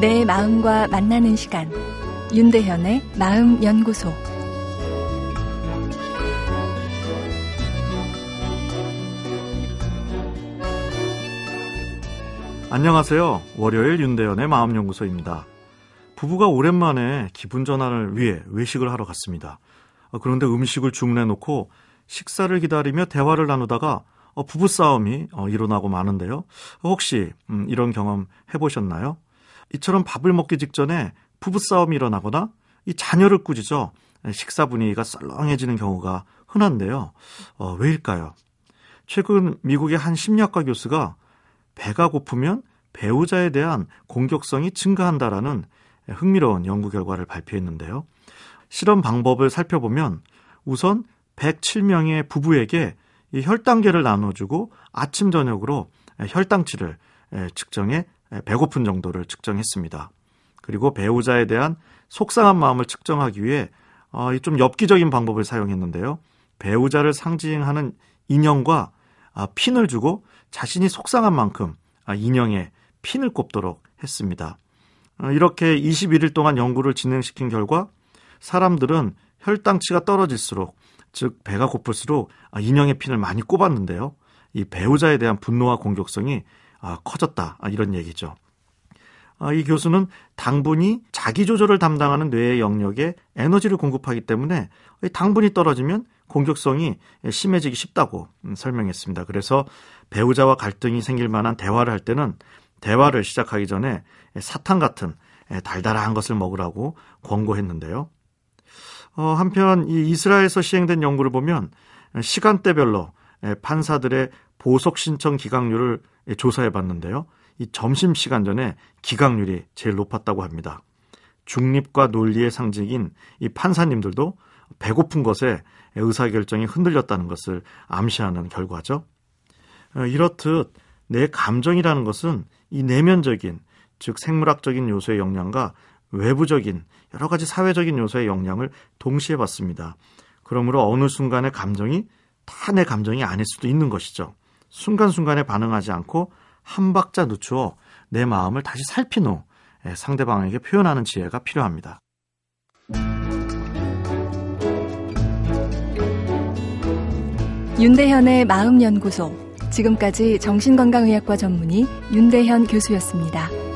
내 마음과 만나는 시간 윤대현의 마음 연구소 안녕하세요. 월요일 윤대현의 마음 연구소입니다. 부부가 오랜만에 기분 전환을 위해 외식을 하러 갔습니다. 어, 그런데 음식을 주문해 놓고 식사를 기다리며 대화를 나누다가 어, 부부싸움이 어, 일어나고 마는데요. 혹시 음, 이런 경험 해보셨나요? 이처럼 밥을 먹기 직전에 부부싸움이 일어나거나 이 자녀를 꾸짖어 식사 분위기가 썰렁해지는 경우가 흔한데요. 어, 왜일까요? 최근 미국의 한 심리학과 교수가 배가 고프면 배우자에 대한 공격성이 증가한다라는 흥미로운 연구 결과를 발표했는데요. 실험 방법을 살펴보면 우선 107명의 부부에게 이 혈당계를 나눠주고 아침 저녁으로 혈당치를 측정해 배고픈 정도를 측정했습니다. 그리고 배우자에 대한 속상한 마음을 측정하기 위해 어, 좀 엽기적인 방법을 사용했는데요. 배우자를 상징하는 인형과 아, 핀을 주고 자신이 속상한 만큼 아, 인형에 핀을 꼽도록 했습니다. 어, 이렇게 21일 동안 연구를 진행시킨 결과 사람들은 혈당치가 떨어질수록 즉 배가 고플수록 아, 인형의 핀을 많이 꼽았는데요. 이 배우자에 대한 분노와 공격성이 아, 커졌다 이런 얘기죠. 이 교수는 당분이 자기 조절을 담당하는 뇌의 영역에 에너지를 공급하기 때문에 당분이 떨어지면 공격성이 심해지기 쉽다고 음, 설명했습니다. 그래서 배우자와 갈등이 생길 만한 대화를 할 때는 대화를 시작하기 전에 사탕 같은 달달한 것을 먹으라고 권고했는데요. 어, 한편 이 이스라엘에서 시행된 연구를 보면 시간대별로 판사들의 보석 신청 기각률을 조사해 봤는데요. 이 점심 시간 전에 기각률이 제일 높았다고 합니다. 중립과 논리의 상징인 이 판사님들도 배고픈 것에 의사결정이 흔들렸다는 것을 암시하는 결과죠. 어, 이렇듯 내 감정이라는 것은 이 내면적인 즉 생물학적인 요소의 영향과 외부적인 여러 가지 사회적인 요소의 영향을 동시에 받습니다. 그러므로 어느 순간의 감정이 다 내 감정이 아닐 수도 있는 것이죠. 순간순간에 반응하지 않고 한 박자 늦추어 내 마음을 다시 살핀 후 예, 상대방에게 표현하는 지혜가 필요합니다. 윤대현의 마음연구소 지금까지 정신건강의학과 전문의 윤대현 교수였습니다.